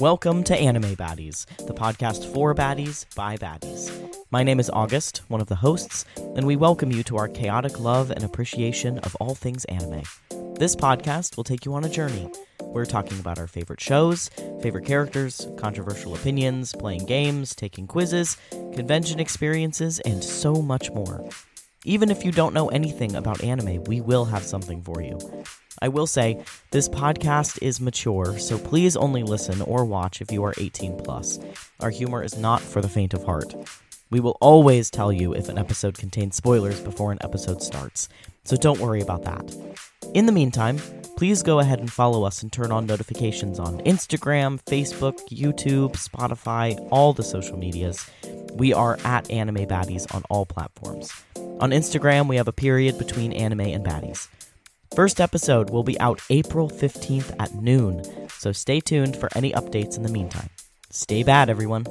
Welcome to Anime Baddiez, the podcast for baddies by baddies. My name is August, one of the hosts, and we welcome you to our chaotic love and appreciation of all things anime. This podcast will take you on a journey. We're talking about our favorite shows, favorite characters, controversial opinions, playing games, taking quizzes, convention experiences, and so much more. Even if you don't know anything about anime, we will have something for you. I will say, this podcast is mature, so please only listen or watch if you are 18 plus. Our humor is not for the faint of heart. We will always tell you if an episode contains spoilers before an episode starts, so don't worry about that. In the meantime, please go ahead and follow us and turn on notifications on Instagram, Facebook, YouTube, Spotify, all the social medias. We are at Anime Baddiez on all platforms. On Instagram, we have a period between anime and baddies. First episode will be out April 15th at noon, so stay tuned for any updates in the meantime. Stay bad, everyone.